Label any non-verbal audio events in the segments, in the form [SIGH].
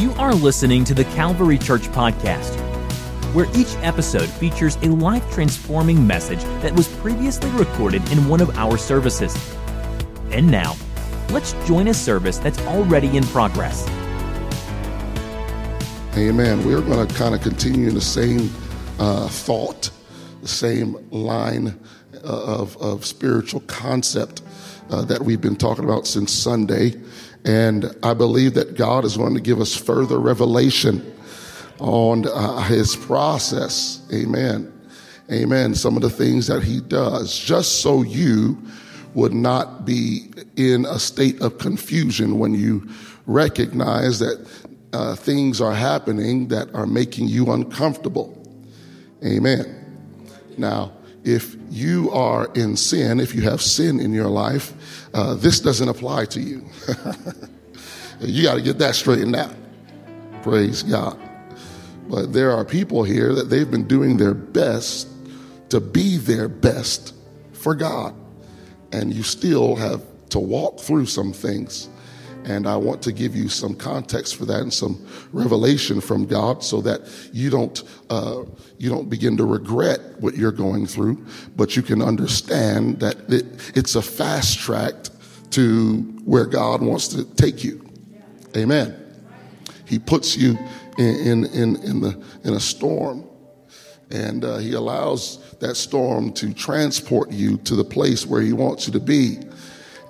You are listening to the Calvary Church Podcast, where each episode features a life transforming message that was previously recorded in one of our services. And now, let's join a service that's already in progress. Amen. We're going to kind of continue in the same uh, thought, the same line uh, of, of spiritual concept uh, that we've been talking about since Sunday. And I believe that God is going to give us further revelation on uh, his process. Amen. Amen. Some of the things that he does, just so you would not be in a state of confusion when you recognize that uh, things are happening that are making you uncomfortable. Amen. Now, if you are in sin, if you have sin in your life, uh, this doesn't apply to you. [LAUGHS] you got to get that straightened out. Praise God. But there are people here that they've been doing their best to be their best for God. And you still have to walk through some things and I want to give you some context for that and some revelation from God so that you don't, uh, you don't begin to regret what you're going through, but you can understand that it, it's a fast track to where God wants to take you. Amen. He puts you in, in, in, the, in a storm and uh, he allows that storm to transport you to the place where he wants you to be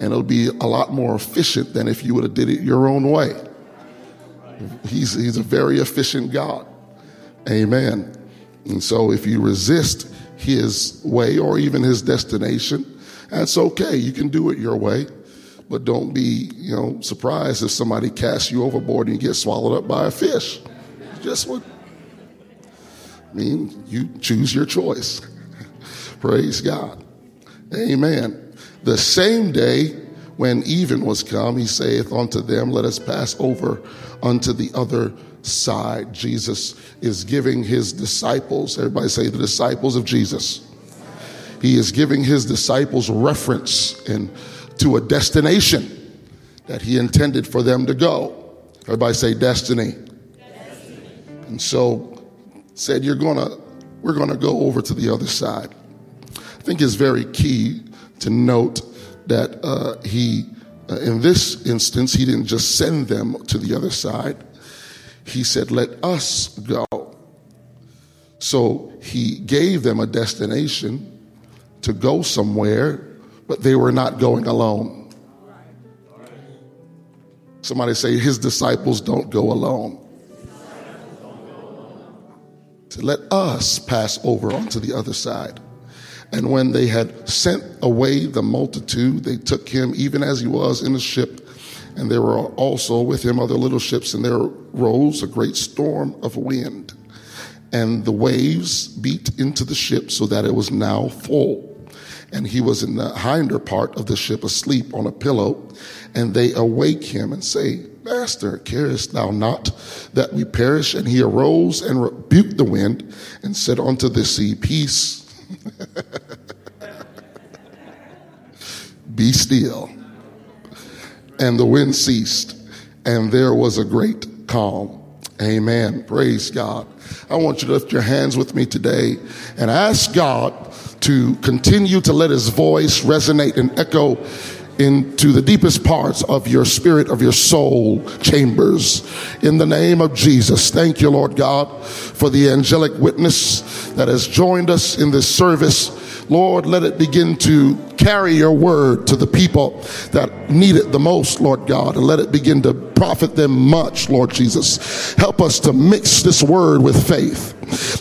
and it'll be a lot more efficient than if you would have did it your own way. He's, he's a very efficient God. Amen. And so if you resist his way or even his destination, that's okay. You can do it your way, but don't be, you know, surprised if somebody casts you overboard and you get swallowed up by a fish. Just what I mean, you choose your choice. [LAUGHS] Praise God. Amen. The same day when even was come, he saith unto them, Let us pass over unto the other side. Jesus is giving his disciples, everybody say the disciples of Jesus. He is giving his disciples reference and to a destination that he intended for them to go. Everybody say destiny. destiny. And so said, You're gonna, we're gonna go over to the other side. I think it's very key to note that uh, he, uh, in this instance, he didn't just send them to the other side. He said, Let us go. So he gave them a destination to go somewhere, but they were not going alone. Somebody say, His disciples don't go alone. So let us pass over onto the other side. And when they had sent away the multitude, they took him even as he was in the ship. And there were also with him other little ships, and there rose a great storm of wind. And the waves beat into the ship so that it was now full. And he was in the hinder part of the ship asleep on a pillow. And they awake him and say, Master, carest thou not that we perish? And he arose and rebuked the wind and said unto the sea, Peace [LAUGHS] Be still. And the wind ceased, and there was a great calm. Amen. Praise God. I want you to lift your hands with me today and ask God to continue to let his voice resonate and echo into the deepest parts of your spirit, of your soul chambers. In the name of Jesus, thank you, Lord God, for the angelic witness that has joined us in this service. Lord, let it begin to carry your word to the people that need it the most, Lord God, and let it begin to profit them much, Lord Jesus. Help us to mix this word with faith.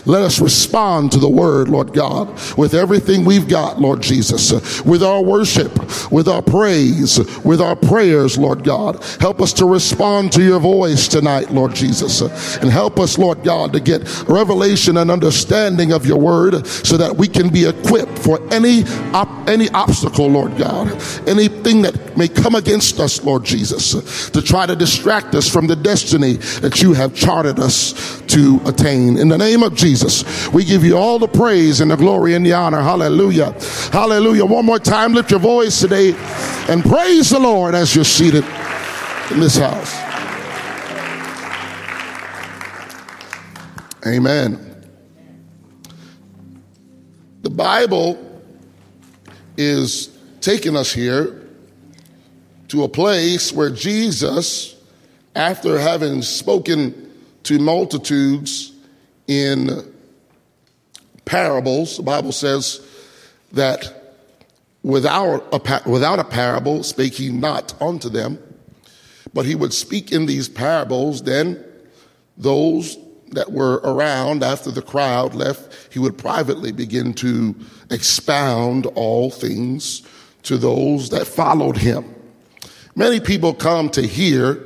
Let us respond to the word, Lord God, with everything we've got, Lord Jesus, with our worship, with our praise, with our prayers, Lord God. Help us to respond to your voice tonight, Lord Jesus, and help us, Lord God, to get revelation and understanding of your word so that we can be equipped for any op- any obstacle, Lord God, anything that may come against us, Lord Jesus, to try to distract us from the destiny that you have charted us to attain. In the name of Jesus, we give you all the praise and the glory and the honor. Hallelujah. Hallelujah. One more time, lift your voice today and praise the Lord as you're seated in this house. Amen. The Bible is taking us here to a place where Jesus, after having spoken to multitudes in parables, the Bible says that without a, without a parable spake he not unto them, but he would speak in these parables. Then those that were around after the crowd left, he would privately begin to expound all things to those that followed him. Many people come to hear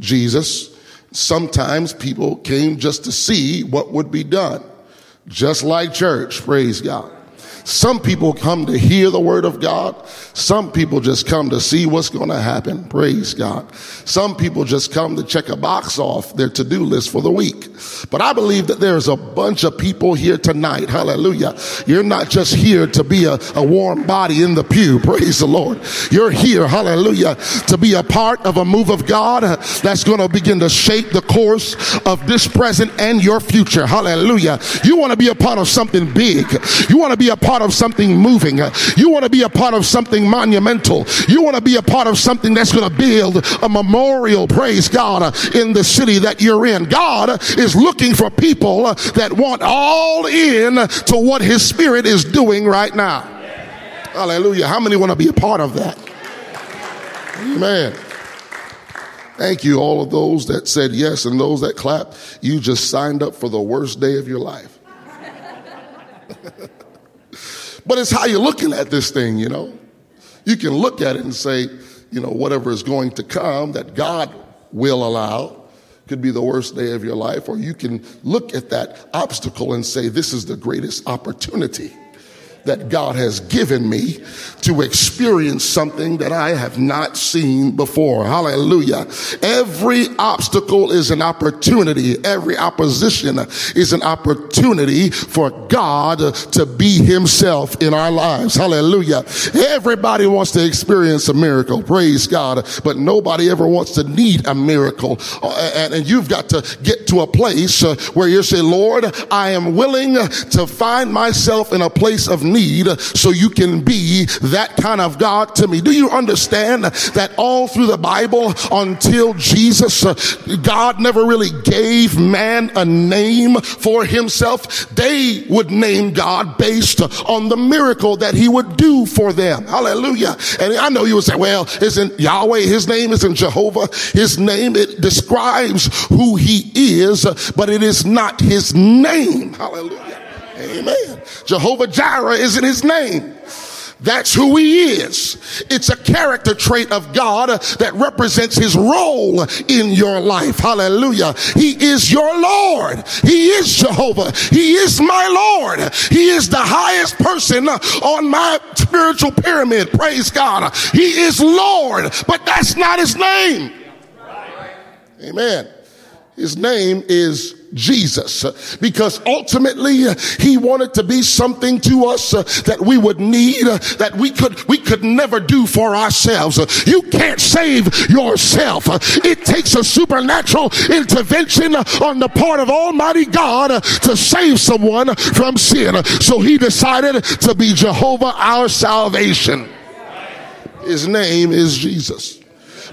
Jesus. Sometimes people came just to see what would be done. Just like church, praise God. Some people come to hear the word of God. Some people just come to see what's going to happen. Praise God. Some people just come to check a box off their to-do list for the week. But I believe that there's a bunch of people here tonight. Hallelujah. You're not just here to be a, a warm body in the pew. Praise the Lord. You're here. Hallelujah. To be a part of a move of God that's going to begin to shape the course of this present and your future. Hallelujah. You want to be a part of something big. You want to be a part part of something moving. You want to be a part of something monumental. You want to be a part of something that's going to build a memorial, praise God, in the city that you're in. God is looking for people that want all in to what his spirit is doing right now. Hallelujah. How many want to be a part of that? Amen. Thank you, all of those that said yes and those that clapped. You just signed up for the worst day of your life. But it's how you're looking at this thing, you know. You can look at it and say, you know, whatever is going to come that God will allow could be the worst day of your life, or you can look at that obstacle and say, this is the greatest opportunity that God has given me to experience something that I have not seen before. Hallelujah. Every obstacle is an opportunity. Every opposition is an opportunity for God to be himself in our lives. Hallelujah. Everybody wants to experience a miracle. Praise God. But nobody ever wants to need a miracle. Uh, and, you've got to get to a place uh, where you say, Lord, I am willing to find myself in a place of need so you can be that kind of God to me. Do you understand that all through the Bible until Jesus, God never really gave man a name for himself. They would name God based on the miracle that he would do for them. Hallelujah. And I know you would say, well, isn't Yahweh, his name isn't Jehovah. His name, it describes who he is, but it is not his name. Hallelujah. Amen. Jehovah Jireh isn't his name. That's who he is. It's a character trait of God that represents his role in your life. Hallelujah. He is your Lord. He is Jehovah. He is my Lord. He is the highest person on my spiritual pyramid. Praise God. He is Lord, but that's not his name. Amen. His name is Jesus because ultimately he wanted to be something to us uh, that we would need uh, that we could we could never do for ourselves. You can't save yourself. It takes a supernatural intervention on the part of almighty god to save someone from sin. So he decided to be jehovah our salvation. His name is jesus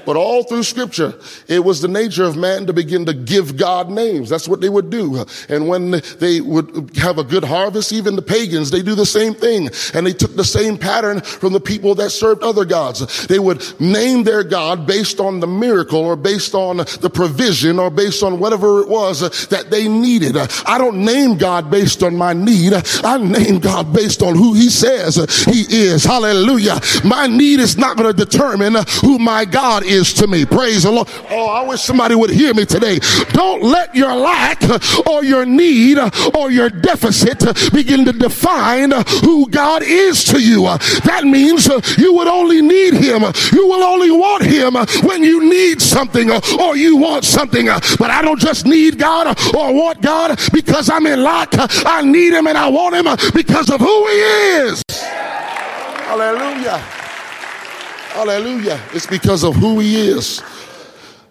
but all through scripture, it was the nature of man to begin to give God names. That's what they would do. And when they would have a good harvest, even the pagans, they do the same thing. And they took the same pattern from the people that served other gods. They would name their God based on the miracle or based on the provision or based on whatever it was that they needed. I don't name God based on my need. I name God based on who he says he is. Hallelujah. My need is not going to determine who my God is to me. Praise the Lord. Oh, I wish somebody would hear me today. Don't let your lack uh, or your need uh, or your deficit uh, begin to define who God is to you. That means you would only need him. You will only want him when you need something or you want something. But I don't just need God or want God because I'm in lack. I need him and I want him because of who he is. Hallelujah. Hallelujah. It's because of who he is.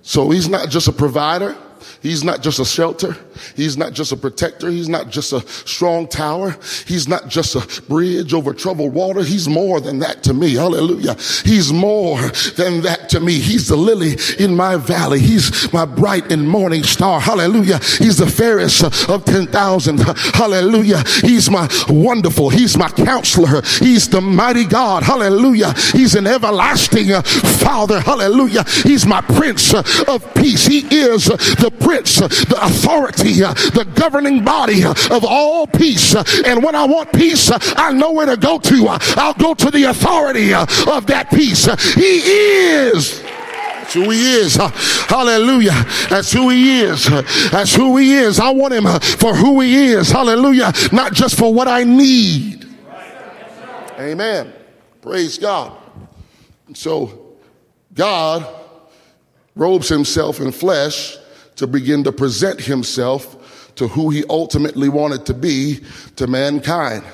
So he's not just a provider. He's not just a shelter. He's not just a protector. He's not just a strong tower. He's not just a bridge over troubled water. He's more than that to me. Hallelujah. He's more than that to me. He's the lily in my valley. He's my bright and morning star. Hallelujah. He's the fairest of 10,000. Hallelujah. He's my wonderful. He's my counselor. He's the mighty God. Hallelujah. He's an everlasting father. Hallelujah. He's my prince of peace. He is the prince, the authority, the governing body of all peace. And when I want peace, I know where to go to. I'll go to the authority of that peace. He is. That's who he is. Hallelujah. That's who he is. That's who he is. I want him for who he is. Hallelujah. Not just for what I need. Amen. Praise God. So God robes himself in flesh to begin to present himself to who he ultimately wanted to be to mankind.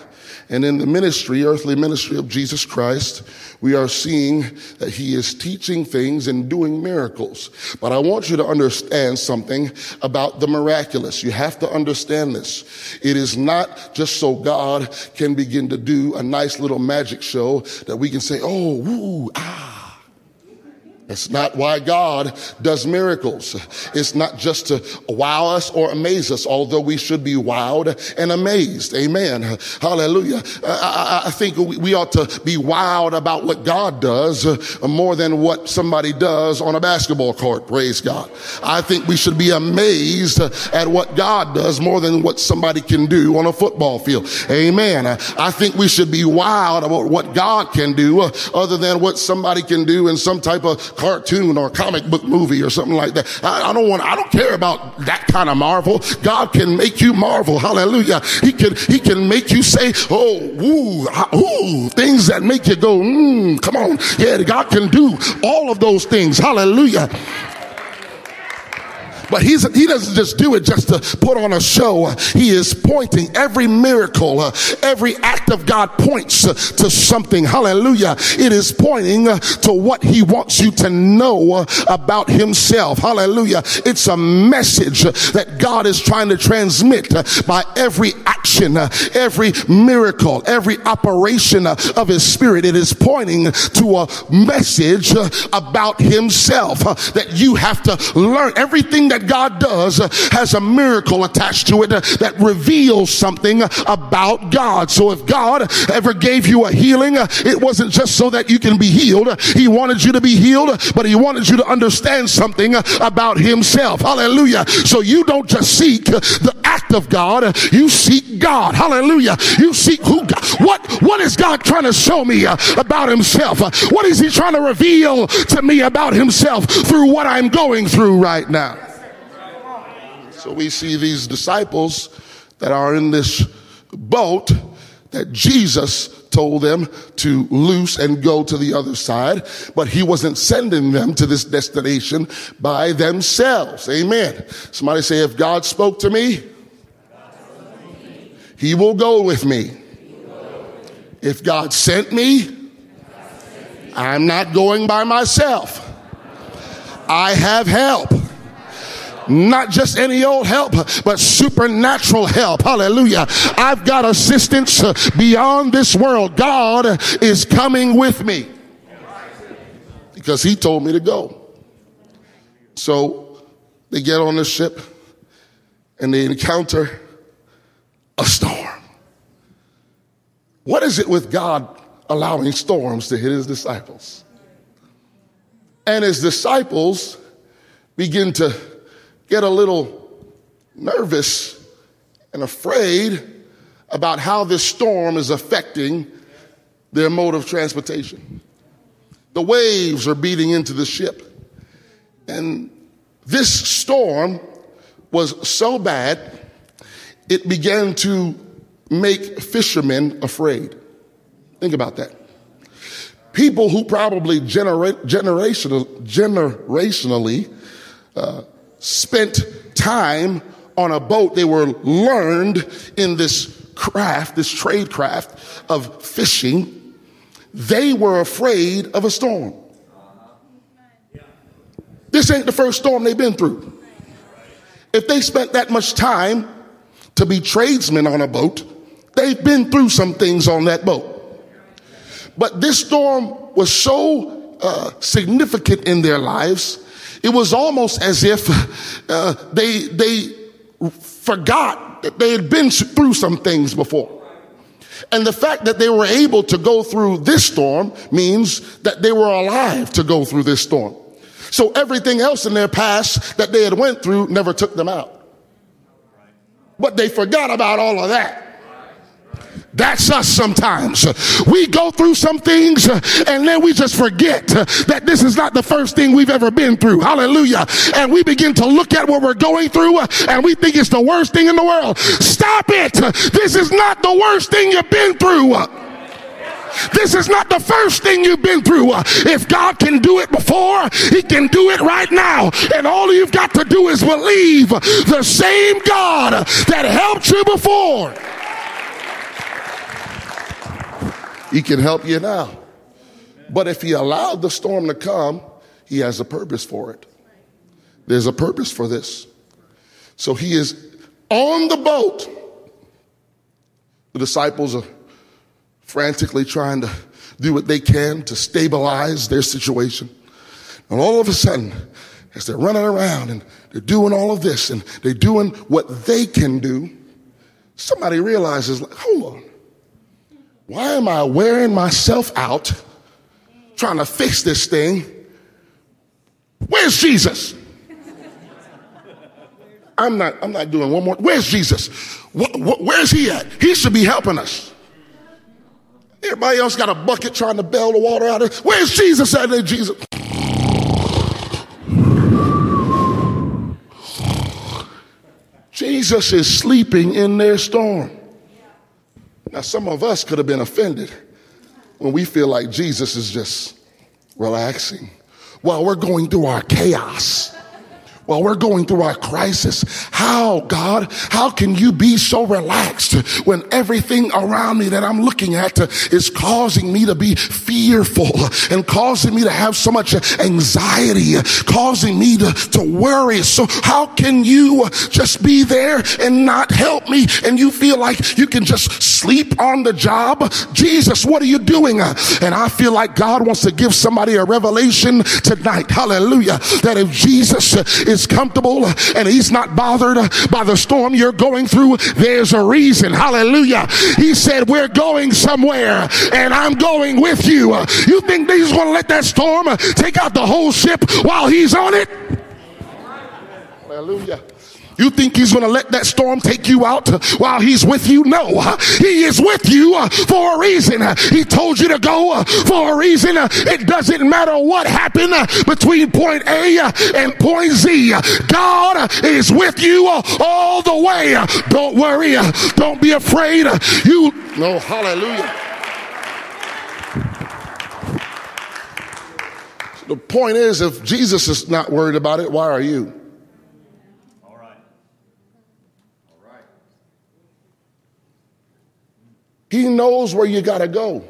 And in the ministry, earthly ministry of Jesus Christ, we are seeing that he is teaching things and doing miracles. But I want you to understand something about the miraculous. You have to understand this. It is not just so God can begin to do a nice little magic show that we can say, oh, woo, ah. It's not why God does miracles. It's not just to wow us or amaze us, although we should be wowed and amazed. Amen. Hallelujah. I, I, think we ought to be wowed about what God does more than what somebody does on a basketball court. Praise God. I think we should be amazed at what God does more than what somebody can do on a football field. Amen. I think we should be wowed about what God can do other than what somebody can do in some type of cartoon or comic book movie or something like that. I, I don't want, I don't care about that kind of marvel. God can make you marvel. Hallelujah. He can, he can make you say, oh, woo, ooh, things that make you go, mm, come on. Yeah, God can do all of those things. Hallelujah. But he's, he doesn't just do it just to put on a show. He is pointing every miracle, uh, every act of God points uh, to something. Hallelujah. It is pointing uh, to what he wants you to know uh, about himself. Hallelujah. It's a message uh, that God is trying to transmit uh, by every action, every miracle, every operation of his spirit. It is pointing to a message about himself that you have to learn everything that that God does has a miracle attached to it that reveals something about God. So if God ever gave you a healing, it wasn't just so that you can be healed. He wanted you to be healed, but he wanted you to understand something about himself. Hallelujah. So you don't just seek the act of God, you seek God. Hallelujah. You seek who God, what, what is God trying to show me about himself? What is he trying to reveal to me about himself through what I'm going through right now? So we see these disciples that are in this boat that Jesus told them to loose and go to the other side, but he wasn't sending them to this destination by themselves. Amen. Somebody say, if God spoke to me, he will go with me. If God sent me, I'm not going by myself. I have help. Not just any old help, but supernatural help. Hallelujah. I've got assistance beyond this world. God is coming with me because he told me to go. So they get on the ship and they encounter a storm. What is it with God allowing storms to hit his disciples? And his disciples begin to get a little nervous and afraid about how this storm is affecting their mode of transportation. The waves are beating into the ship. And this storm was so bad, it began to make fishermen afraid. Think about that. People who probably genera- generational, generationally uh, spent time on a boat. They were learned in this craft, this trade craft of fishing. They were afraid of a storm. This ain't the first storm they've been through. if they spent that much time to be tradesmen on a boat, they've been through some things on that boat. But this storm was so uh, significant in their lives, it was almost as if uh, they they forgot that they had been through some things before. And the fact that they were able to go through this storm means that they were alive to go through this storm. So everything else in their past that they had went through never took them out. But they forgot about all of that. That's us sometimes. We go through some things uh, and then we just forget uh, that this is not the first thing we've ever been through. Hallelujah. And we begin to look at what we're going through uh, and we think it's the worst thing in the world. Stop it. This is not the worst thing you've been through. This is not the first thing you've been through. If God can do it before, He can do it right now. And all you've got to do is believe the same God that helped you before. He can help you now. But if He allowed the storm to come, He has a purpose for it. There's a purpose for this. So He is on the boat. The disciples are frantically trying to do what they can to stabilize their situation. And all of a sudden, as they're running around and they're doing all of this and they're doing what they can do, somebody realizes, like, hold on. Why am I wearing myself out trying to fix this thing? Where's Jesus? I'm not, I'm not doing one more. Where's Jesus? where's he at? He should be helping us. Everybody else got a bucket trying to bail the water out of. Where's Jesus at there, Jesus? Jesus is sleeping in their storm. Now, some of us could have been offended when we feel like Jesus is just relaxing while we're going through our chaos while we're going through our crisis. How, God, how can you be so relaxed when everything around me that I'm looking at is causing me to be fearful and causing me to have so much anxiety, causing me to, to worry. So how can you just be there and not help me? And you feel like you can just sleep on the job? Jesus, what are you doing? And I feel like God wants to give somebody a revelation tonight. Hallelujah. That if Jesus is is comfortable and he's not bothered by the storm you're going through, there's a reason. Hallelujah. He said, We're going somewhere and I'm going with you. You think he's going to let that storm take out the whole ship while he's on it? Hallelujah. You think he's going to let that storm take you out while he's with you? No, he is with you uh, for a reason. He told you to go uh, for a reason. Uh, it doesn't matter what happened uh, between point A uh, and point Z. God uh, is with you all the way. Don't worry. Don't be afraid. You, no, hallelujah. The point is, if Jesus is not worried about it, why are you? He knows where you got to go.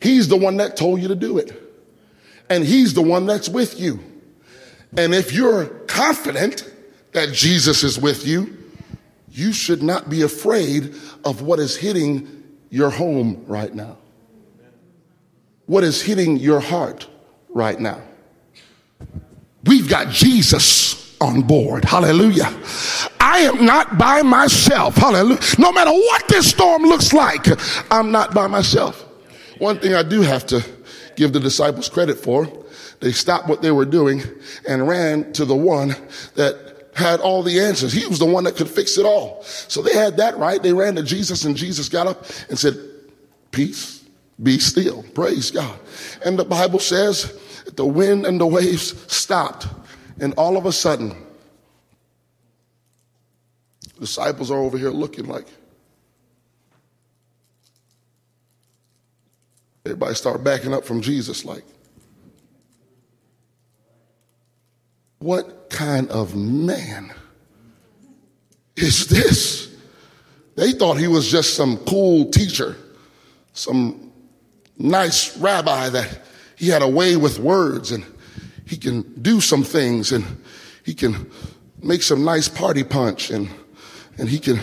He's the one that told you to do it. And He's the one that's with you. And if you're confident that Jesus is with you, you should not be afraid of what is hitting your home right now. What is hitting your heart right now. We've got Jesus on board. Hallelujah. I am not by myself. Hallelujah. No matter what this storm looks like, I'm not by myself. One thing I do have to give the disciples credit for, they stopped what they were doing and ran to the one that had all the answers. He was the one that could fix it all. So they had that right. They ran to Jesus and Jesus got up and said, peace, be still. Praise God. And the Bible says the wind and the waves stopped. And all of a sudden, Disciples are over here looking like. Everybody start backing up from Jesus like. What kind of man is this? They thought he was just some cool teacher, some nice rabbi that he had a way with words and he can do some things and he can make some nice party punch and, and he can,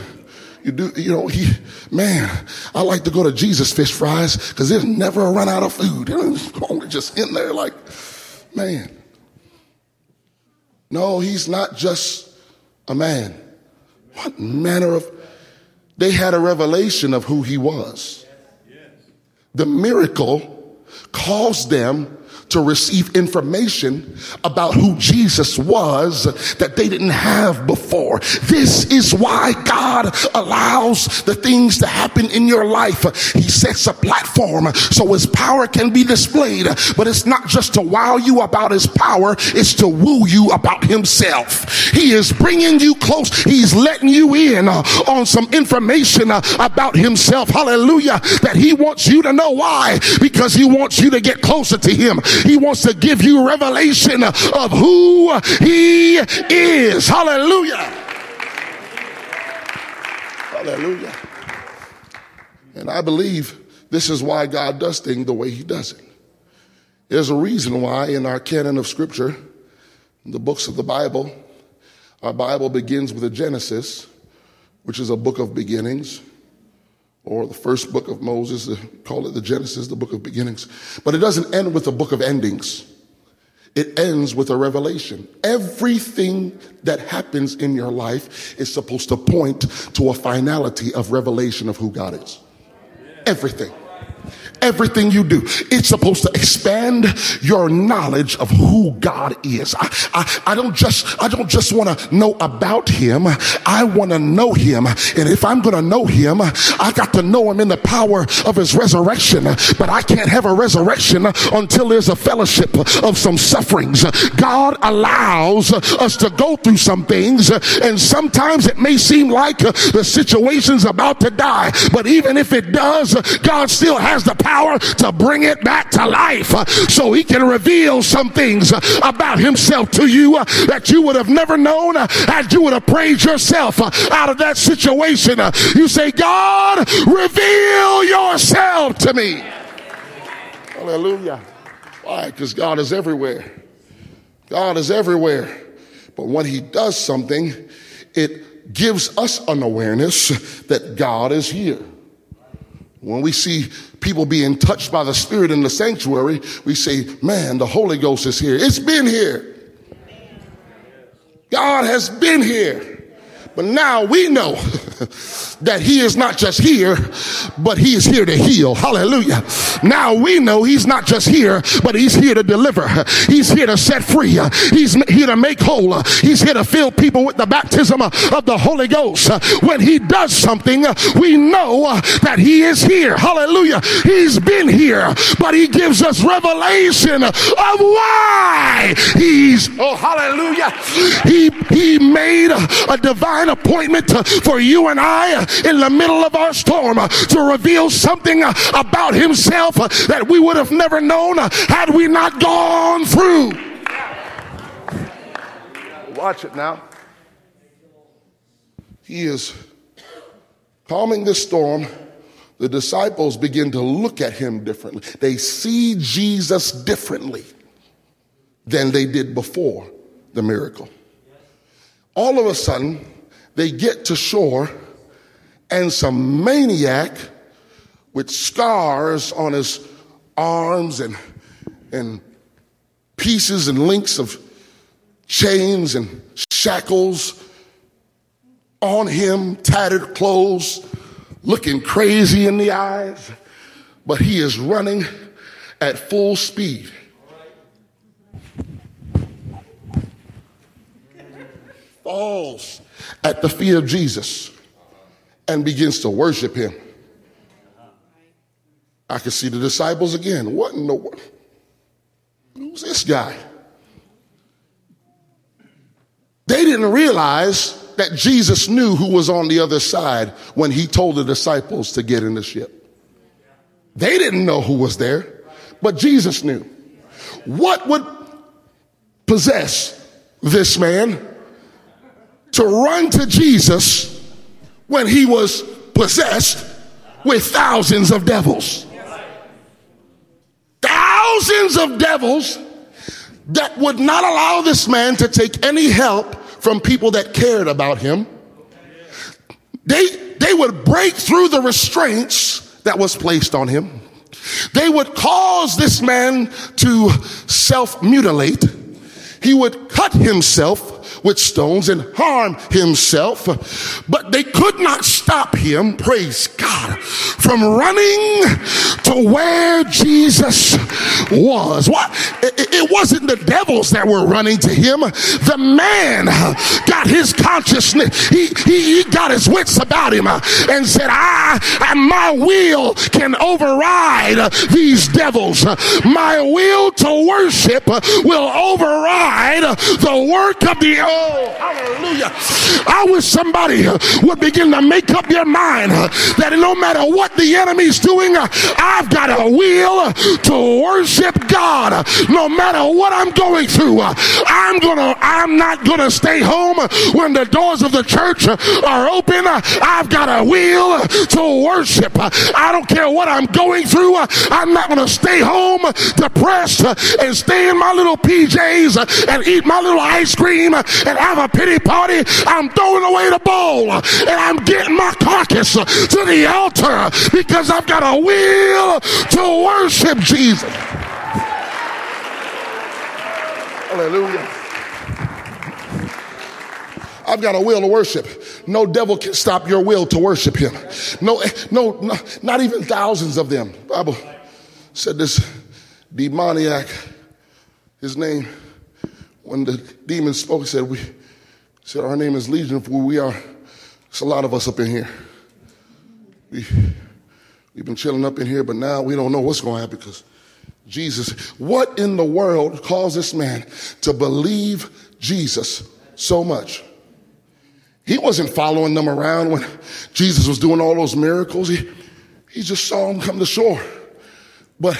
you do, you know, he, man, I like to go to Jesus Fish Fries because there's never a run out of food. [LAUGHS] Only just in there like, man. No, he's not just a man. What manner of, they had a revelation of who he was. The miracle caused them to receive information about who Jesus was that they didn't have before. This is why God allows the things to happen in your life. He sets a platform so his power can be displayed, but it's not just to wow you about his power, it's to woo you about himself. He is bringing you close. He's letting you in on some information about himself. Hallelujah. That he wants you to know why. Because he wants you to get closer to him. He wants to give you revelation of who he is. Hallelujah. Hallelujah. And I believe this is why God does things the way he does it. There's a reason why in our canon of scripture, the books of the Bible, our Bible begins with a Genesis, which is a book of beginnings or the first book of Moses, call it the Genesis, the book of beginnings. But it doesn't end with a book of endings. It ends with a revelation. Everything that happens in your life is supposed to point to a finality of revelation of who God is. Everything everything you do. It's supposed to expand your knowledge of who God is. I, I, I don't just, I don't just want to know about him. I want to know him. And if I'm going to know him, I got to know him in the power of his resurrection. But I can't have a resurrection until there's a fellowship of some sufferings. God allows us to go through some things and sometimes it may seem like the situation's about to die. But even if it does, God still has the power power to bring it back to life uh, so he can reveal some things uh, about himself to you uh, that you would have never known as you would have prayed yourself out of that situation. You say, God, reveal yourself to me. Hallelujah. Why? Because God is everywhere. God is everywhere. But when he does something, it gives us an awareness that God is here. When we see people being touched by the Spirit in the sanctuary, we say, man, the Holy Ghost is here. It's been here. God has been here. But now we know [LAUGHS] [LAUGHS] that he is not just here, but he is here to heal. Hallelujah. Now we know he's not just here, but he's here to deliver. He's here to set free. He's here to make whole. He's here to fill people with the baptism of the Holy Ghost. When he does something, we know that he is here. Hallelujah. He's been here, but he gives us revelation of why he's, oh, hallelujah. He, he made a divine appointment for you and I in the middle of our storm to reveal something about himself that we would have never known had we not gone through. Watch it now. He is calming the storm. The disciples begin to look at him differently. They see Jesus differently than they did before the miracle. All of a sudden, they get to shore and some maniac with scars on his arms and, and pieces and links of chains and shackles on him, tattered clothes, looking crazy in the eyes, but he is running at full speed. Falls at the feet of Jesus and begins to worship him. I can see the disciples again. What in the world? Who's this guy? They didn't realize that Jesus knew who was on the other side when he told the disciples to get in the ship. They didn't know who was there, but Jesus knew. What would possess this man to run to Jesus when he was possessed with thousands of devils. Thousands of devils that would not allow this man to take any help from people that cared about him. They, they would break through the restraints that was placed on him. They would cause this man to self mutilate. He would cut himself with stones and harm himself, but they could not stop him, praise God, from running to where Jesus was. What? It, wasn't the devils that were running to him. The man got his consciousness, he, he, he got his wits about him uh, and said, I and my will can override uh, these devils. Uh, my will to worship will override the work of the Oh, hallelujah. I wish somebody would begin to make up their mind that no matter what the enemy's doing, I've got a will to worship God. No matter what I'm going through, I'm gonna, I'm not gonna stay home when the doors of the church are open. I've got a will to worship. I don't care what I'm going through. I'm not gonna stay home depressed and stay in my little PJs and eat my little ice cream and have a pity party. I'm throwing away the bowl and I'm getting my carcass to the altar because I've got a will to worship Jesus. Hallelujah. I've got a will to worship. No devil can stop your will to worship him. No, no, no not even thousands of them. Bible said this demoniac, his name when the demon spoke, said, we said, our name is Legion, for we are, it's a lot of us up in here. We, we've been chilling up in here, but now we don't know what's going to happen because Jesus, what in the world caused this man to believe Jesus so much? He wasn't following them around when Jesus was doing all those miracles. He, he just saw them come to shore. But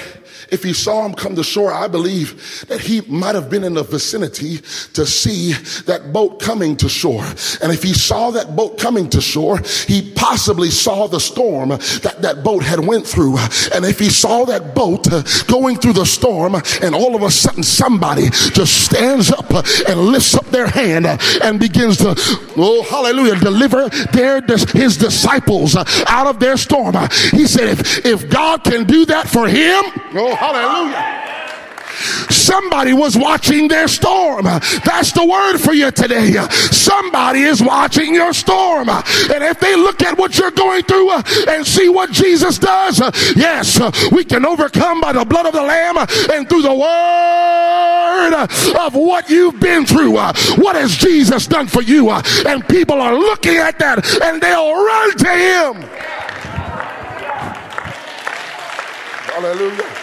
if he saw him come to shore, I believe that he might have been in the vicinity to see that boat coming to shore. And if he saw that boat coming to shore, he possibly saw the storm that that boat had went through. And if he saw that boat going through the storm and all of a sudden somebody just stands up and lifts up their hand and begins to, oh, hallelujah, deliver their, his disciples out of their storm. He said, if, if God can do that for him, oh, Oh, hallelujah. Somebody was watching their storm. That's the word for you today. Somebody is watching your storm. And if they look at what you're going through uh, and see what Jesus does, uh, yes, uh, we can overcome by the blood of the Lamb and through the word of what you've been through. What has Jesus done for you? And people are looking at that and they'll run to Him. Hallelujah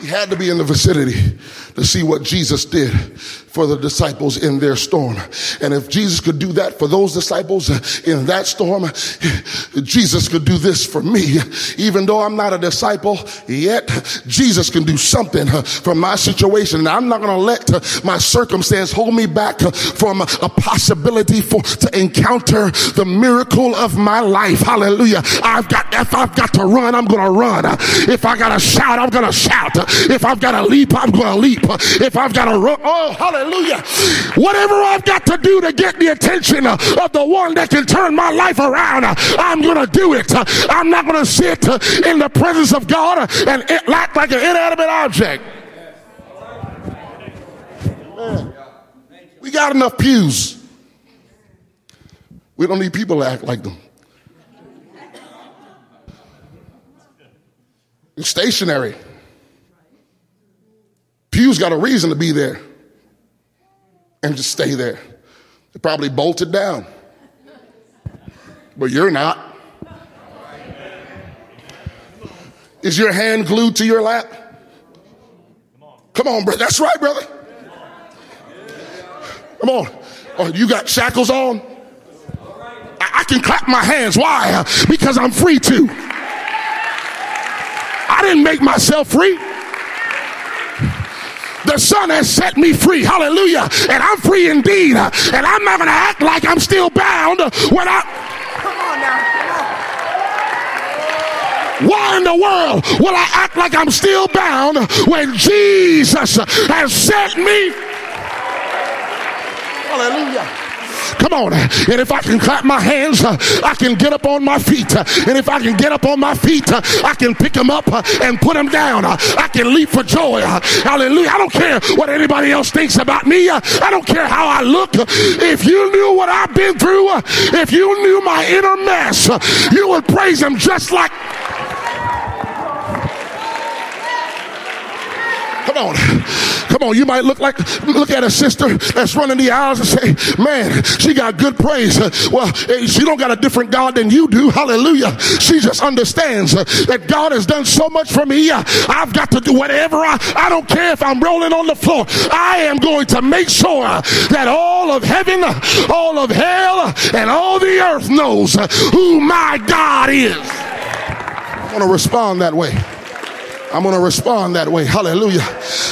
He had to be in the vicinity to see what Jesus did for the disciples in their storm. And if Jesus could do that for those disciples in that storm, Jesus could do this for me. Even though I'm not a disciple yet, Jesus can do something from my situation. And I'm not going to let my circumstance hold me back from a possibility for to encounter the miracle of my life. Hallelujah. I've got, if I've got to run, I'm going to run. If I got to shout, I'm going to shout. If I've got to leap, I'm going to leap. If I've got to run, oh, hallelujah. Whatever I've got to do to get the attention of the one that can turn my life around, I'm going to do it. I'm not going to sit in the presence of God and act like an inanimate object. Man, we got enough pews. We don't need people to act like them. Stationary. Pews got a reason to be there and just stay there. They probably bolted down. But you're not. Is your hand glued to your lap? Come on, brother. That's right, brother. Come on. Oh, you got shackles on? I, I can clap my hands. Why? Because I'm free to. I didn't make myself free. The Son has set me free. Hallelujah. And I'm free indeed. And I'm not going to act like I'm still bound when I. Come on now. Why in the world will I act like I'm still bound when Jesus has set me? Hallelujah. Come on. And if I can clap my hands, uh, I can get up on my feet. And if I can get up on my feet, uh, I can pick them up uh, and put them down. I can leap for joy. Hallelujah. I don't care what anybody else thinks about me. I don't care how I look. If you knew what I've been through, if you knew my inner mess, you would praise him just like. Come on. On. You might look like, look at a sister that's running the aisles and say, man, she got good praise. Well, eh, she don't got a different God than you do. Hallelujah. She just understands that God has done so much for me. I've got to do whatever I, I don't care if I'm rolling on the floor. I am going to make sure that all of heaven, all of hell, and all the earth knows who my God is. I'm going to respond that way. I'm going to respond that way. Hallelujah.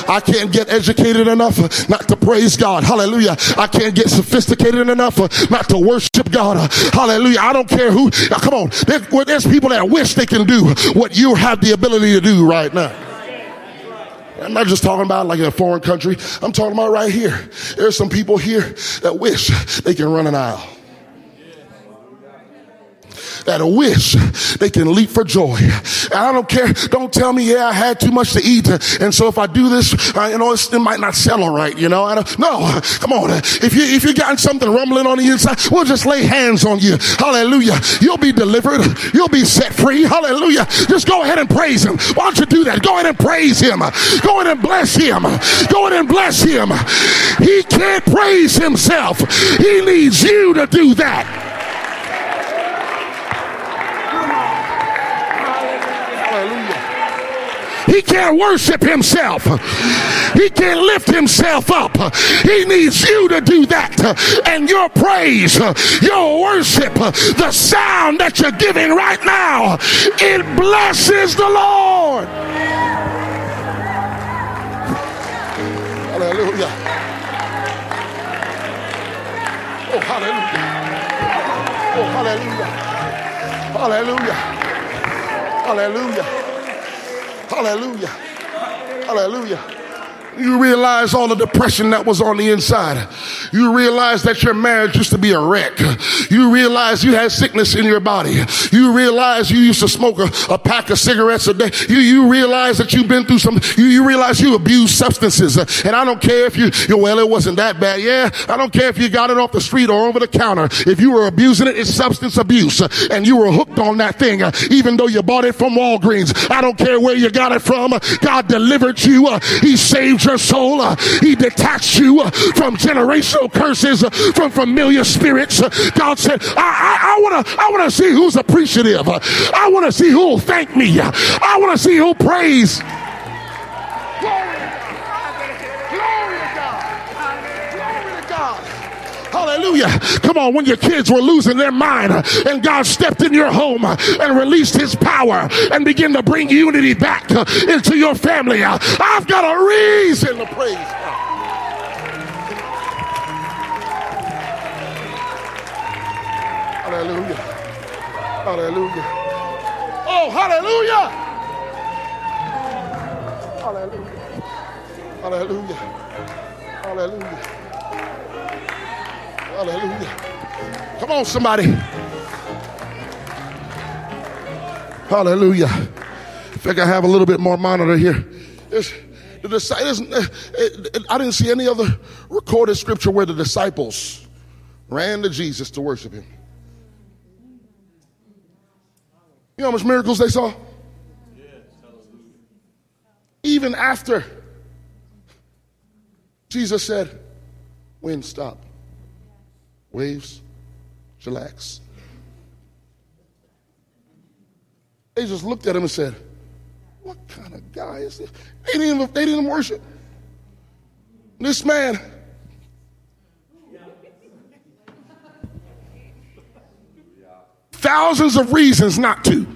I can't get educated enough not to praise God. Hallelujah. I can't get sophisticated enough not to worship God. Hallelujah. I don't care who. Now, come on. there's people that wish they can do what you have the ability to do right now. I'm not just talking about like in a foreign country. I'm talking about right here. There's some people here that wish they can run an aisle that a wish they can leap for joy. And I don't care. Don't tell me, yeah, I had too much to eat. And so if I do this, uh, you know, it might not settle right, you know. I don't, no, come on. If you, if you got something rumbling on the inside, we'll just lay hands on you. Hallelujah. You'll be delivered. You'll be set free. Hallelujah. Just go ahead and praise him. Why don't you do that? Go ahead and praise him. Go ahead and bless him. Go ahead and bless him. He can't praise himself. He needs you to do that. He can't worship himself. He can't lift himself up. He needs you to do that. And your praise, your worship, the sound that you're giving right now, it blesses the Lord. Hallelujah. Oh, hallelujah. Oh, hallelujah. Hallelujah. Hallelujah. Hallelujah. Hallelujah. You realize all the depression that was on the inside. You realize that your marriage used to be a wreck. You realize you had sickness in your body. You realize you used to smoke a, a pack of cigarettes a day. You, you realize that you've been through some, you, you realize you abused substances. And I don't care if you, you, well, it wasn't that bad. Yeah. I don't care if you got it off the street or over the counter. If you were abusing it, it's substance abuse. And you were hooked on that thing, even though you bought it from Walgreens. I don't care where you got it from. God delivered you. He saved your soul. Uh, he detached you uh, from generational curses, uh, from familiar spirits. God said, I, want to I wanna see who's appreciative. I want to see who'll thank me. I want to see who'll praise. Hallelujah. Come on, when your kids were losing their mind and God stepped in your home and released his power and began to bring unity back into your family. I've got a reason to praise God. Hallelujah. Hallelujah. Oh, hallelujah. Hallelujah. Hallelujah. Hallelujah. Hallelujah. Come on, somebody. Hallelujah. I think I have a little bit more monitor here. It's, the disciples, I didn't see any other recorded scripture where the disciples ran to Jesus to worship him. You know how much miracles they saw? Even after Jesus said, Wind, stop waves, chillax. They just looked at him and said, What kind of guy is this? They didn't even, they didn't worship. This man, thousands of reasons not to.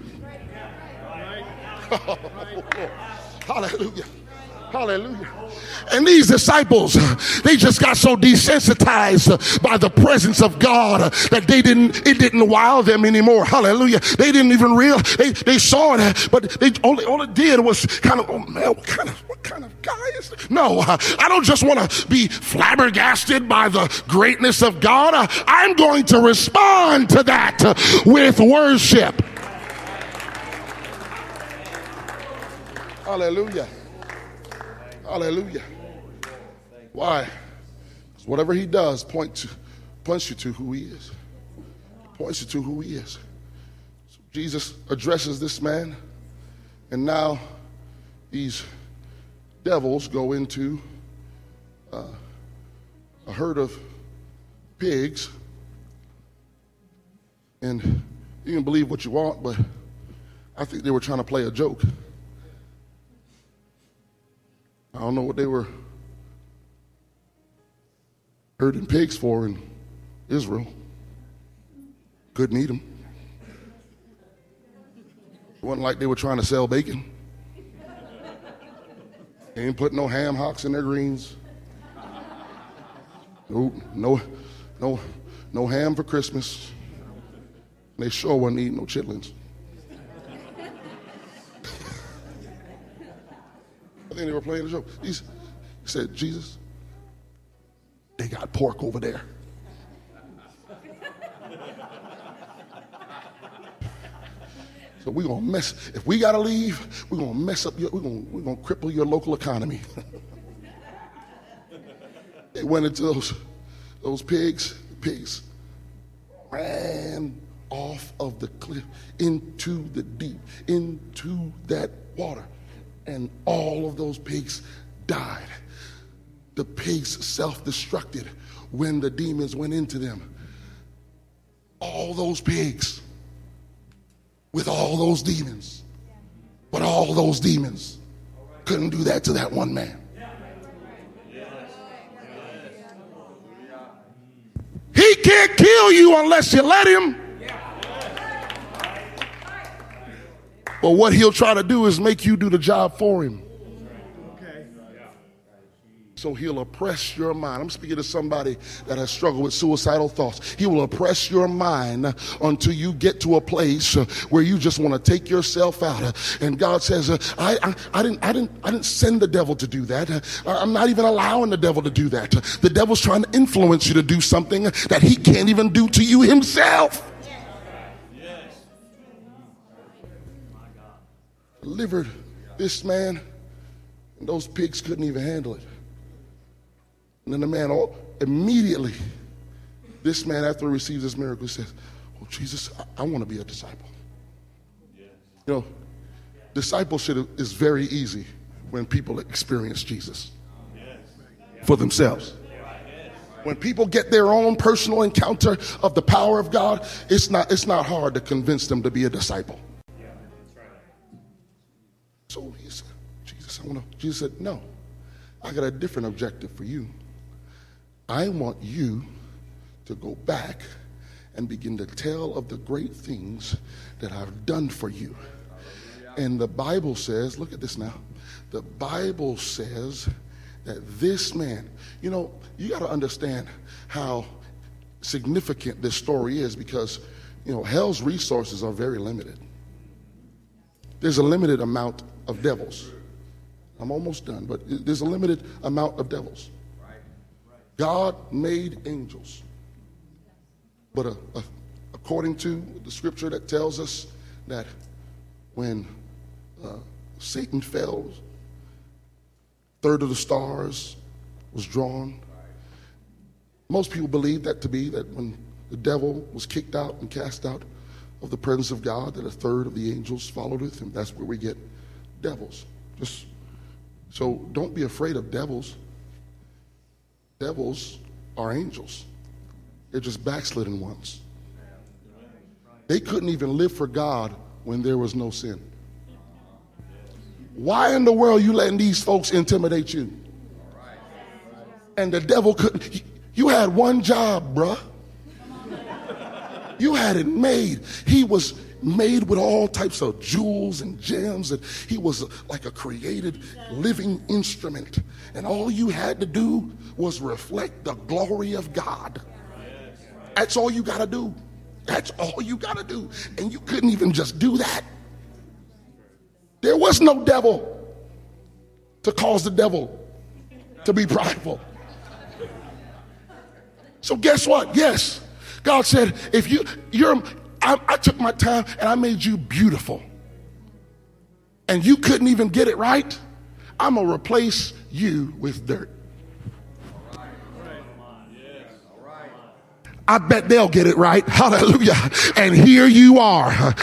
[LAUGHS] Hallelujah. Hallelujah. And these disciples, they just got so desensitized by the presence of God that they didn't, it didn't wow them anymore. Hallelujah. They didn't even real, they, they saw it, but they only, all it did was kind of, oh man, what kind of, what kind of guy is this? No, I don't just want to be flabbergasted by the greatness of God. I'm going to respond to that with worship. Hallelujah. Hallelujah. Why? Because whatever he does point to, points you to who he is. Points you to who he is. So Jesus addresses this man, and now these devils go into uh, a herd of pigs. And you can believe what you want, but I think they were trying to play a joke. I don't know what they were herding pigs for in Israel. Couldn't eat them. It wasn't like they were trying to sell bacon. They ain't put no ham hocks in their greens. No, no, no, no ham for Christmas. They sure wasn't eating no chitlins. Think they were playing the joke. he said, Jesus, they got pork over there. [LAUGHS] So we're gonna mess. If we gotta leave, we're gonna mess up your. We're gonna we're gonna cripple your local economy. [LAUGHS] they went into those those pigs. Pigs ran off of the cliff into the deep, into that water and all of those pigs died. The pigs self destructed when the demons went into them. All those pigs with all those demons. But all those demons couldn't do that to that one man. He can't kill you unless you let him. But what he'll try to do is make you do the job for him. So he'll oppress your mind. I'm speaking to somebody that has struggled with suicidal thoughts. He will oppress your mind until you get to a place where you just want to take yourself out. And God says, I, I, I, didn't, I, didn't, I didn't send the devil to do that. I'm not even allowing the devil to do that. The devil's trying to influence you to do something that he can't even do to you himself. Delivered this man, and those pigs couldn't even handle it. And then the man, all, immediately, this man, after he receives this miracle, says, Oh, Jesus, I, I want to be a disciple. Yes. You know, discipleship is very easy when people experience Jesus for themselves. When people get their own personal encounter of the power of God, it's not, it's not hard to convince them to be a disciple. So he said, Jesus, I want to. Jesus said, No, I got a different objective for you. I want you to go back and begin to tell of the great things that I've done for you. And the Bible says, look at this now. The Bible says that this man, you know, you got to understand how significant this story is because, you know, hell's resources are very limited. There's a limited amount of devils. I'm almost done, but there's a limited amount of devils. God made angels. But uh, uh, according to the scripture that tells us that when uh, Satan fell, third of the stars was drawn. Most people believe that to be that when the devil was kicked out and cast out of the presence of God, that a third of the angels followed with him. That's where we get devils. Just so don't be afraid of devils. Devils are angels. They're just backslidden ones. They couldn't even live for God when there was no sin. Why in the world you letting these folks intimidate you? And the devil couldn't. You had one job, bruh. You had it made. He was made with all types of jewels and gems, and he was like a created living instrument. And all you had to do was reflect the glory of God. That's all you got to do. That's all you got to do. And you couldn't even just do that. There was no devil to cause the devil to be prideful. So guess what? Yes, God said, if you, you're, I, I took my time and I made you beautiful, and you couldn't even get it right. I'm gonna replace you with dirt. I bet they'll get it right. Hallelujah. And here you are.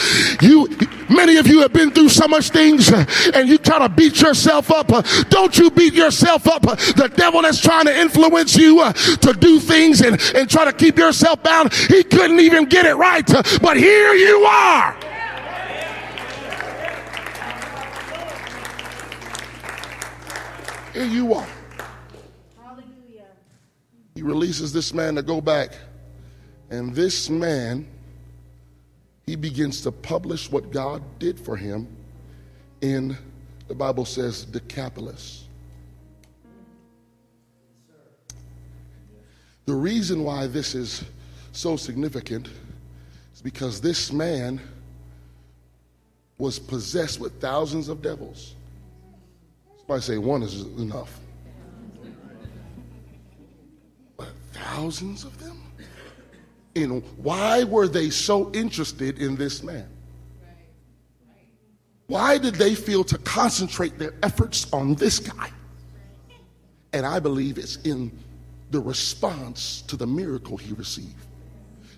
You, many of you have been through so much things and you try to beat yourself up. Don't you beat yourself up. The devil that's trying to influence you uh, to do things and, and try to keep yourself bound. He couldn't even get it right. But here you are. Here you are. He releases this man to go back and this man, he begins to publish what God did for him in, the Bible says, Decapolis. The reason why this is so significant is because this man was possessed with thousands of devils. Somebody say one is enough. But thousands of them? In why were they so interested in this man? Why did they feel to concentrate their efforts on this guy? And I believe it's in the response to the miracle he received,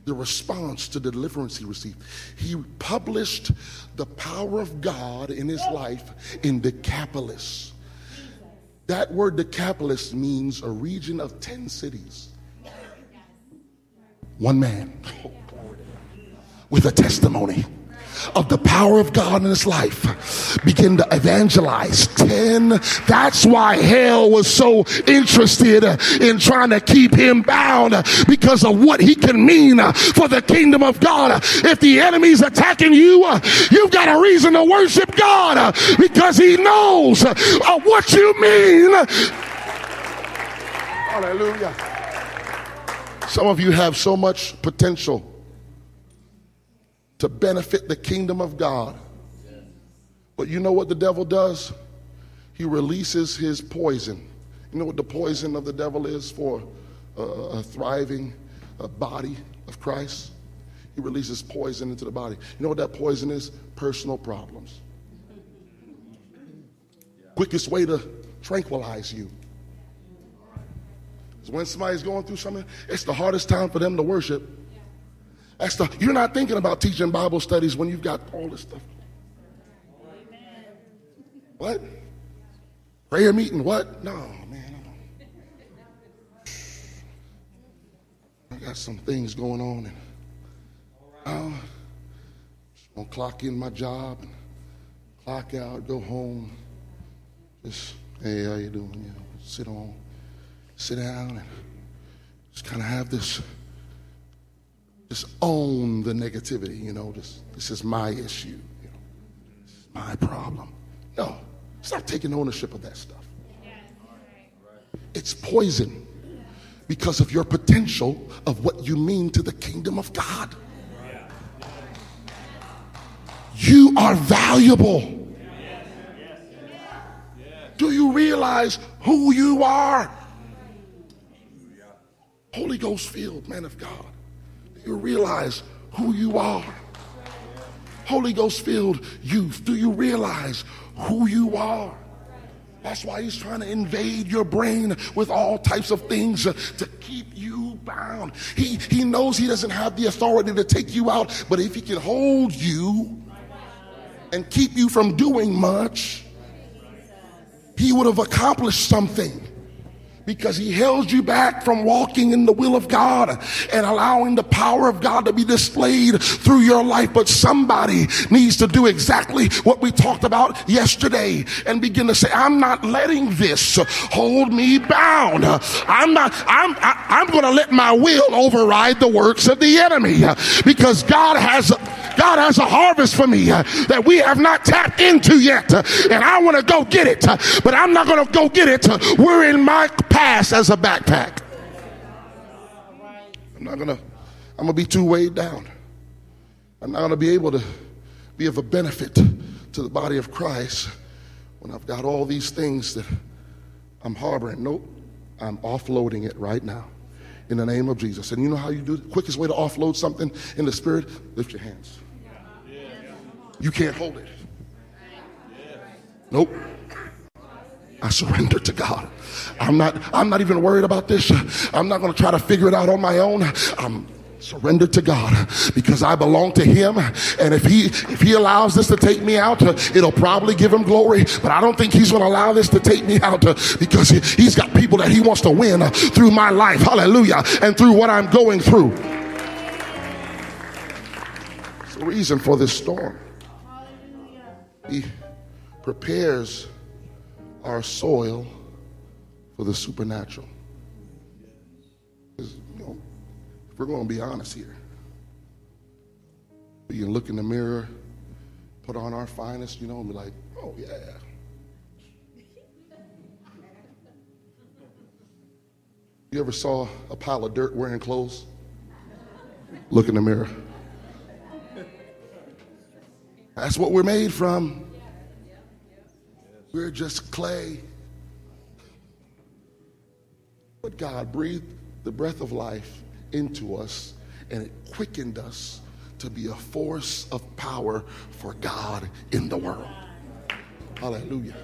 the response to the deliverance he received. He published the power of God in his life in Decapolis. That word Decapolis means a region of 10 cities. One man with a testimony of the power of God in his life begin to evangelize 10 that's why hell was so interested in trying to keep him bound because of what he can mean for the kingdom of God. If the enemy's attacking you you've got a reason to worship God because he knows what you mean. Hallelujah some of you have so much potential to benefit the kingdom of God. But you know what the devil does? He releases his poison. You know what the poison of the devil is for a, a thriving a body of Christ? He releases poison into the body. You know what that poison is? Personal problems. Quickest way to tranquilize you when somebody's going through something, it's the hardest time for them to worship. That's the, you're not thinking about teaching Bible studies when you've got all this stuff. What? Prayer meeting? What? No, man. I got some things going on, and uh, I'm gonna clock in my job and clock out, go home. Just hey, how you doing? You know, sit on sit down and just kind of have this, just own the negativity, you know, this, this is my issue, you know, this is my problem. No, stop taking ownership of that stuff. It's poison because of your potential of what you mean to the kingdom of God. You are valuable. Do you realize who you are? Holy Ghost filled man of God. Do you realize who you are? Holy Ghost filled youth. Do you realize who you are? That's why he's trying to invade your brain with all types of things to keep you bound. He, he knows he doesn't have the authority to take you out, but if he can hold you and keep you from doing much, he would have accomplished something because he held you back from walking in the will of God and allowing the power of God to be displayed through your life. But somebody needs to do exactly what we talked about yesterday and begin to say, I'm not letting this hold me bound. I'm not, I'm, I, am i am going to let my will override the works of the enemy because God has God has a harvest for me that we have not tapped into yet. And I want to go get it. But I'm not going to go get it. We're in my past as a backpack. I'm not to, I'm to be too weighed down. I'm not to be able to be of a benefit to the body of Christ when I've got all these things that I'm harboring. Nope, I'm offloading it right now in the name of Jesus. And you know how you do it? Quickest way to offload something in the spirit? Lift your hands. You can't hold it. Nope. I surrender to God. I'm not I'm not even worried about this. I'm not going to try to figure it out on my own. I'm surrendered to God because I belong to him and if he if he allows this to take me out it'll probably give him glory but I don't think he's going to allow this to take me out because he, he's got people that he wants to win through my life hallelujah and through what I'm going through it's the reason for this storm he prepares our soil for the supernatural if we're going to be honest here, we can look in the mirror, put on our finest, you know, and be like, oh, yeah. You ever saw a pile of dirt wearing clothes? Look in the mirror. That's what we're made from. We're just clay. But God breathed the breath of life into us and it quickened us to be a force of power for God in the world. Hallelujah.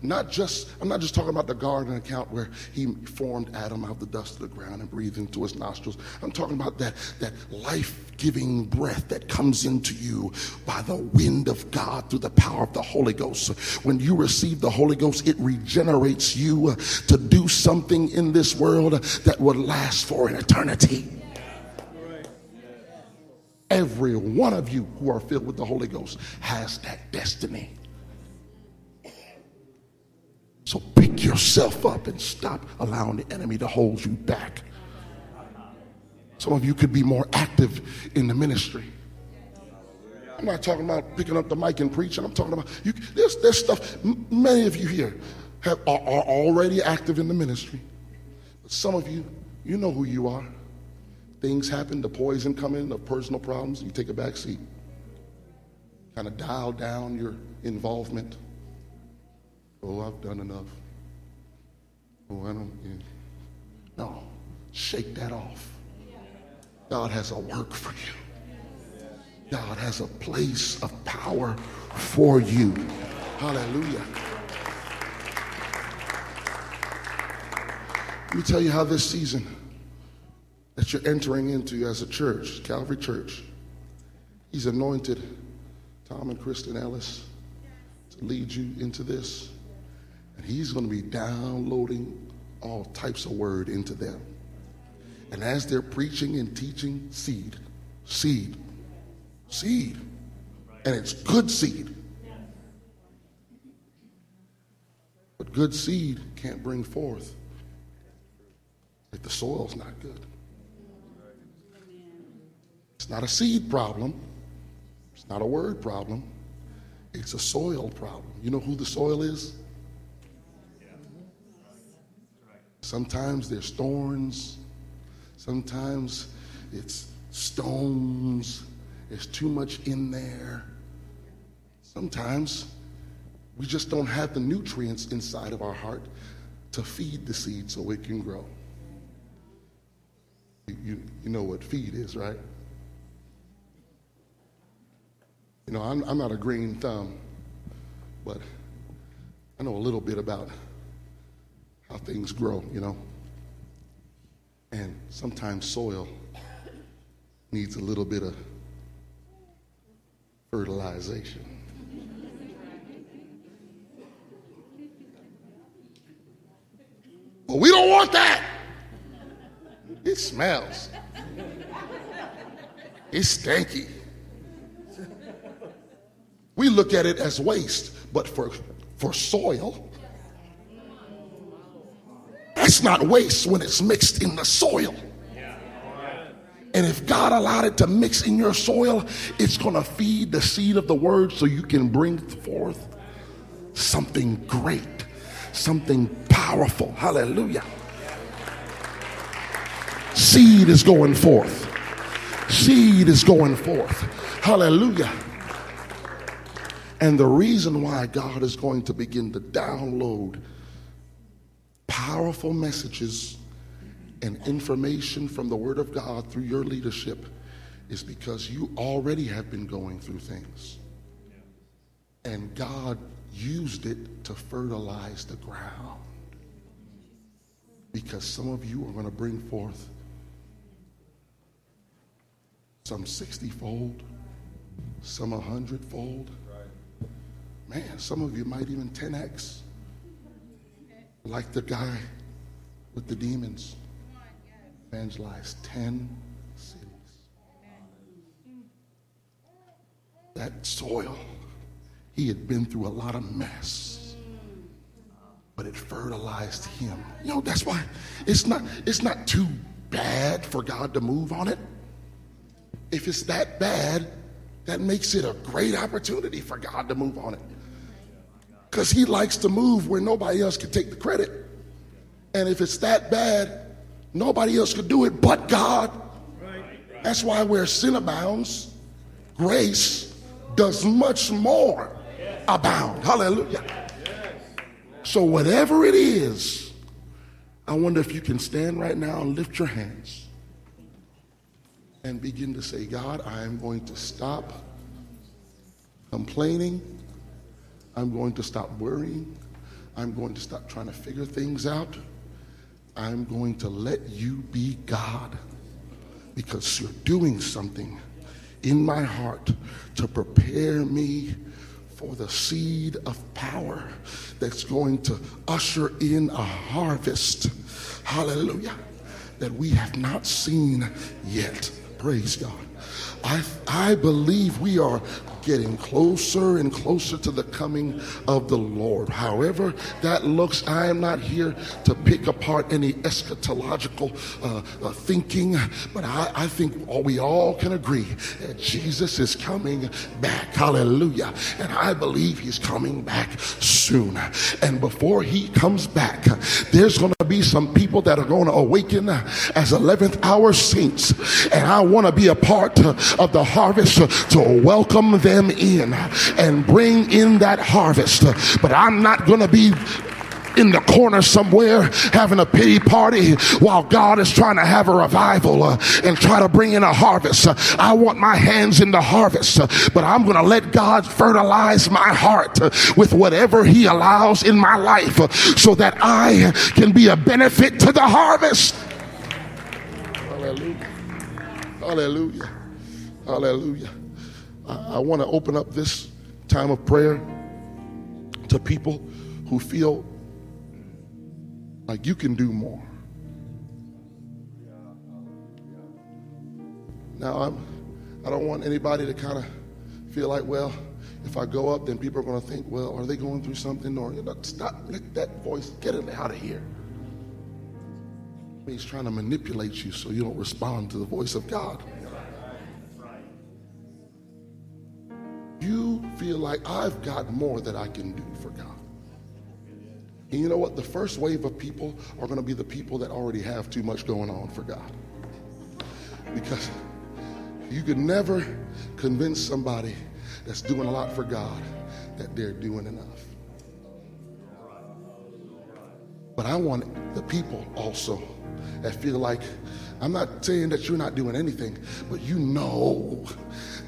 Not just, I'm not just talking about the garden account where he formed Adam out of the dust of the ground and breathed into his nostrils. I'm talking about that, that life giving breath that comes into you by the wind of God through the power of the Holy Ghost. When you receive the Holy Ghost, it regenerates you to do something in this world that will last for an eternity. Every one of you who are filled with the Holy Ghost has that destiny. So pick yourself up and stop allowing the enemy to hold you back. Some of you could be more active in the ministry. I'm not talking about picking up the mic and preaching. I'm talking about you. There's, there's stuff. Many of you here have, are, are already active in the ministry. But some of you, you know who you are. Things happen, the poison come in, the personal problems. You take a back seat. Kind of dial down your involvement. Oh, I've done enough. Oh, I don't. Yeah. No, shake that off. God has a work for you. God has a place of power for you. Hallelujah. Let me tell you how this season that you're entering into as a church, Calvary Church, He's anointed Tom and Kristen Ellis to lead you into this. And he's going to be downloading all types of word into them. And as they're preaching and teaching, seed, seed, seed. And it's good seed. But good seed can't bring forth if the soil's not good. It's not a seed problem. It's not a word problem. It's a soil problem. You know who the soil is? Sometimes there's thorns. Sometimes it's stones. There's too much in there. Sometimes we just don't have the nutrients inside of our heart to feed the seed so it can grow. You, you know what feed is, right? You know, I'm, I'm not a green thumb, but I know a little bit about how things grow, you know. And sometimes soil needs a little bit of fertilization. But we don't want that. It smells. It's stanky. We look at it as waste, but for, for soil, it's not waste when it's mixed in the soil. And if God allowed it to mix in your soil, it's going to feed the seed of the word so you can bring forth something great, something powerful. Hallelujah. Seed is going forth. Seed is going forth. Hallelujah. And the reason why God is going to begin to download powerful messages and information from the Word of God through your leadership is because you already have been going through things. And God used it to fertilize the ground. Because some of you are going to bring forth some 60 fold, some 100 fold. Man, some of you might even 10x. Like the guy with the demons. evangelized 10 cities. That soil, he had been through a lot of mess. But it fertilized him. You know, that's why it's not it's not too bad for God to move on it. If it's that bad, that makes it a great opportunity for God to move on it. Because he likes to move where nobody else can take the credit. And if it's that bad, nobody else could do it but God. That's why where sin abounds, grace does much more abound. Hallelujah. So, whatever it is, I wonder if you can stand right now and lift your hands and begin to say, God, I am going to stop complaining. I'm going to stop worrying. I'm going to stop trying to figure things out. I'm going to let you be God because you're doing something in my heart to prepare me for the seed of power that's going to usher in a harvest. Hallelujah. That we have not seen yet. Praise God. I, I believe we are getting closer and closer to the coming of the Lord. However, that looks, I am not here to pick apart any eschatological uh, uh, thinking, but I, I think all, we all can agree that Jesus is coming back. Hallelujah. And I believe he's coming back soon. And before he comes back, there's going to be some people that are going to awaken as 11th hour saints. And I want to be a part of the harvest to welcome them them in and bring in that harvest. But I'm not going to be in the corner somewhere having a pity party while God is trying to have a revival uh, and try to bring in a harvest. Uh, I want my hands in the harvest, uh, but I'm going to let God fertilize my heart uh, with whatever He allows in my life uh, so that I can be a benefit to the harvest. Hallelujah. Hallelujah. Hallelujah. I, want to open up this time of prayer to people who feel like you can do more. Now, I'm, I don't want anybody to kind of feel like, well, if I go up, then people are going to think, well, are they going through something? Or you know, stop, let that voice, get it out of here. He's trying to manipulate you so you don't respond to the voice of God. Feel like I've got more that I can do for God. And you know what? The first wave of people are going to be the people that already have too much going on for God. Because you could never convince somebody that's doing a lot for God that they're doing enough. But I want the people also that feel like, I'm not saying that you're not doing anything, but you know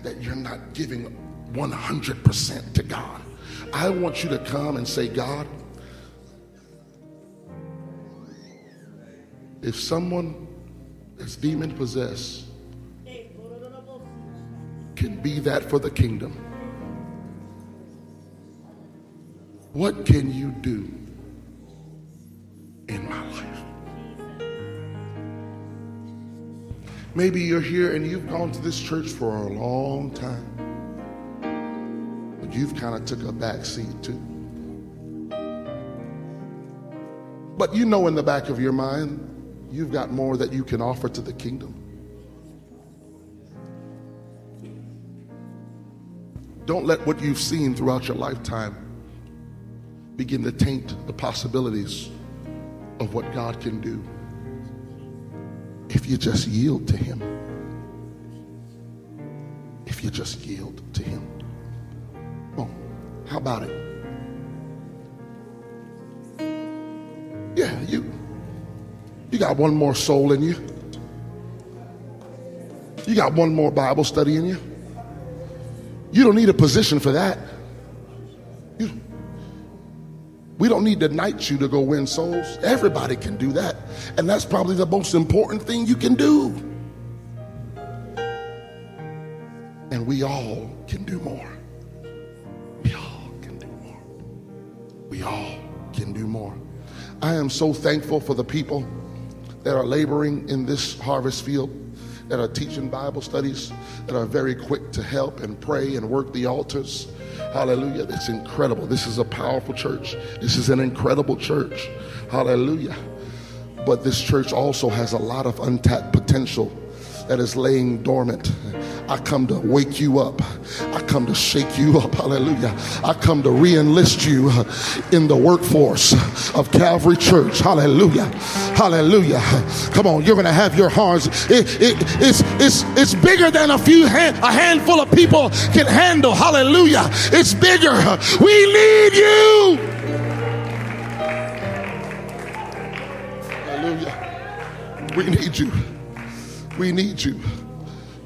that you're not giving 100% to God. I want you to come and say, God, if someone that's demon possessed can be that for the kingdom, what can you do in my life? Maybe you're here and you've gone to this church for a long time you've kind of took a back seat too. But you know in the back of your mind, you've got more that you can offer to the kingdom. Don't let what you've seen throughout your lifetime begin to taint the possibilities of what God can do if you just yield to Him. If you just yield to Him. How about it? Yeah, you you got one more soul in you. You got one more Bible study in you. You don't need a position for that. You, we don't need to knight you to go win souls. Everybody can do that. And that's probably the most important thing you can do. And we all can do more. I am so thankful for the people that are laboring in this harvest field, that are teaching Bible studies, that are very quick to help and pray and work the altars. Hallelujah. It's incredible. This is a powerful church. This is an incredible church. Hallelujah. But this church also has a lot of untapped potential that is laying dormant. I come to wake you up. I come to shake you up. Hallelujah. I come to re enlist you in the workforce of Calvary Church. Hallelujah. Hallelujah. Come on, you're going to have your hearts. It, it, it's, it's, it's bigger than a few, hand, a handful of people can handle. Hallelujah. It's bigger. We need you. Hallelujah. We need you. We need you.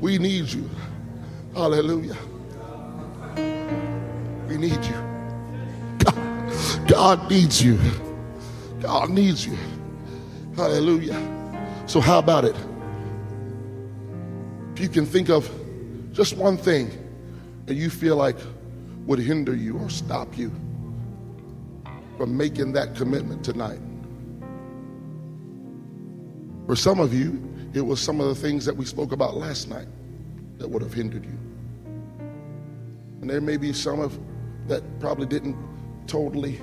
We need you. Hallelujah. We need you. God, God needs you. God needs you. Hallelujah. So, how about it? If you can think of just one thing that you feel like would hinder you or stop you from making that commitment tonight. For some of you, it was some of the things that we spoke about last night that would have hindered you. And there may be some of that probably didn't totally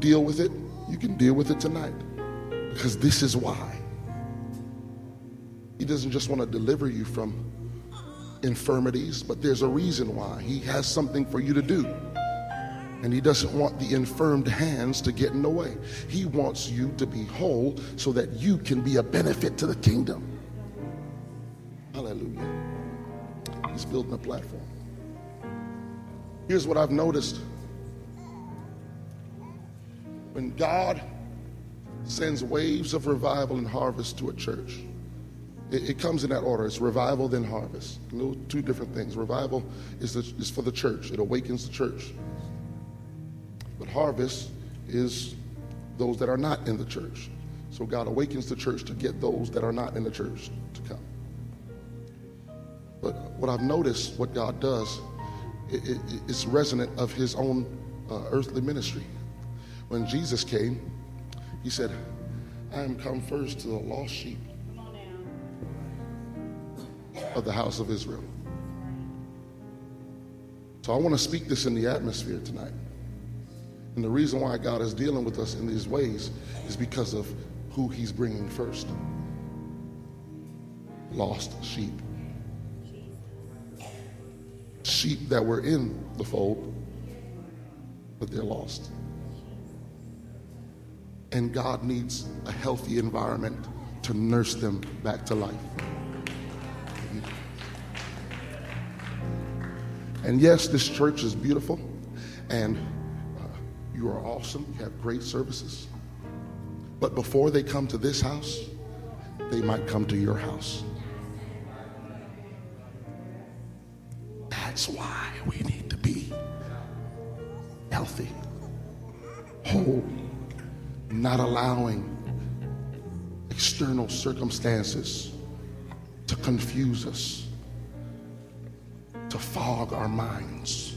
deal with it. You can deal with it tonight because this is why. He doesn't just want to deliver you from infirmities, but there's a reason why. He has something for you to do. And he doesn't want the infirmed hands to get in the way. He wants you to be whole so that you can be a benefit to the kingdom. Hallelujah. He's building a platform. Here's what I've noticed when God sends waves of revival and harvest to a church, it, it comes in that order. It's revival, then harvest. Two different things. Revival is, the, is for the church, it awakens the church. But harvest is those that are not in the church. So God awakens the church to get those that are not in the church to come. But what I've noticed, what God does, it, it, it's resonant of his own uh, earthly ministry. When Jesus came, he said, I am come first to the lost sheep of the house of Israel. So I want to speak this in the atmosphere tonight. And the reason why God is dealing with us in these ways is because of who he's bringing first lost sheep sheep that were in the fold, but they're lost. And God needs a healthy environment to nurse them back to life. And yes, this church is beautiful, and uh, you are awesome. You have great services. But before they come to this house, they might come to your house. That's why we need to be healthy, whole, not allowing external circumstances to confuse us, to fog our minds.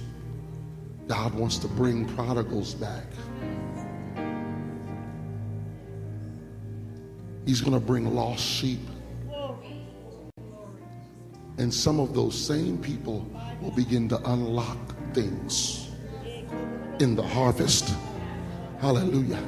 God wants to bring prodigals back. He's going to bring lost sheep. And some of those same people will begin to unlock things in the harvest. Hallelujah.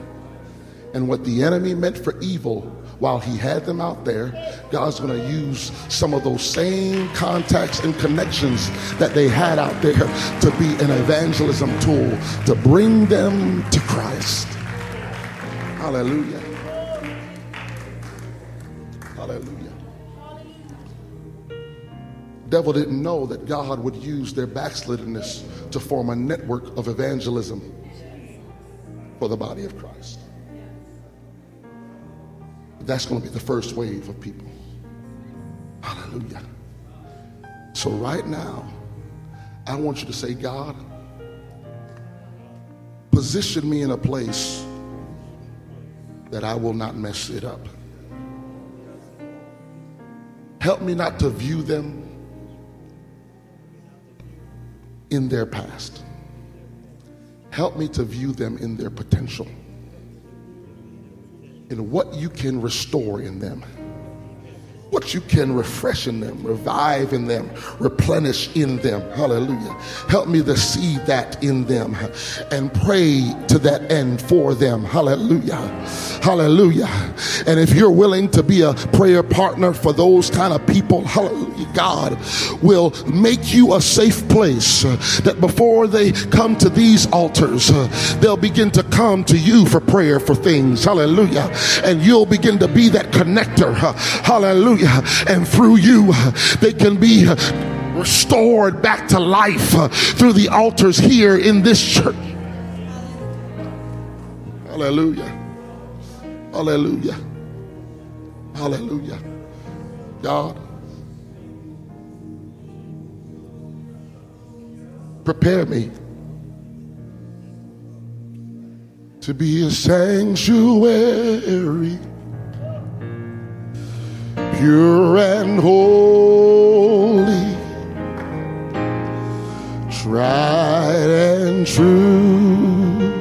And what the enemy meant for evil, while he had them out there, God's going to use some of those same contacts and connections that they had out there to be an evangelism tool to bring them to Christ. Hallelujah. Devil didn't know that God would use their backsliddenness to form a network of evangelism for the body of Christ. That's going to be the first wave of people. Hallelujah. So, right now, I want you to say, God, position me in a place that I will not mess it up. Help me not to view them in their past. Help me to view them in their potential, in what you can restore in them what you can refresh in them, revive in them, replenish in them. Hallelujah. Help me to see that in them and pray to that end for them. Hallelujah. Hallelujah. And if you're willing to be a prayer partner for those kind of people, hallelujah, God will make you a safe place that before they come to these altars, they'll begin to come to you for prayer for things. Hallelujah. And you'll begin to be that connector. Uh, and through you, they can be restored back to life through the altars here in this church. Hallelujah. Hallelujah. Hallelujah. God, prepare me to be a sanctuary pure and holy, tried and true.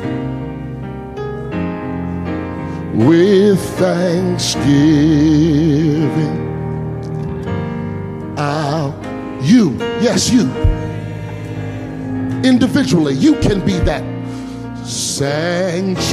With thanksgiving, I'll, you, yes, you, individually, you can be that sanctuary.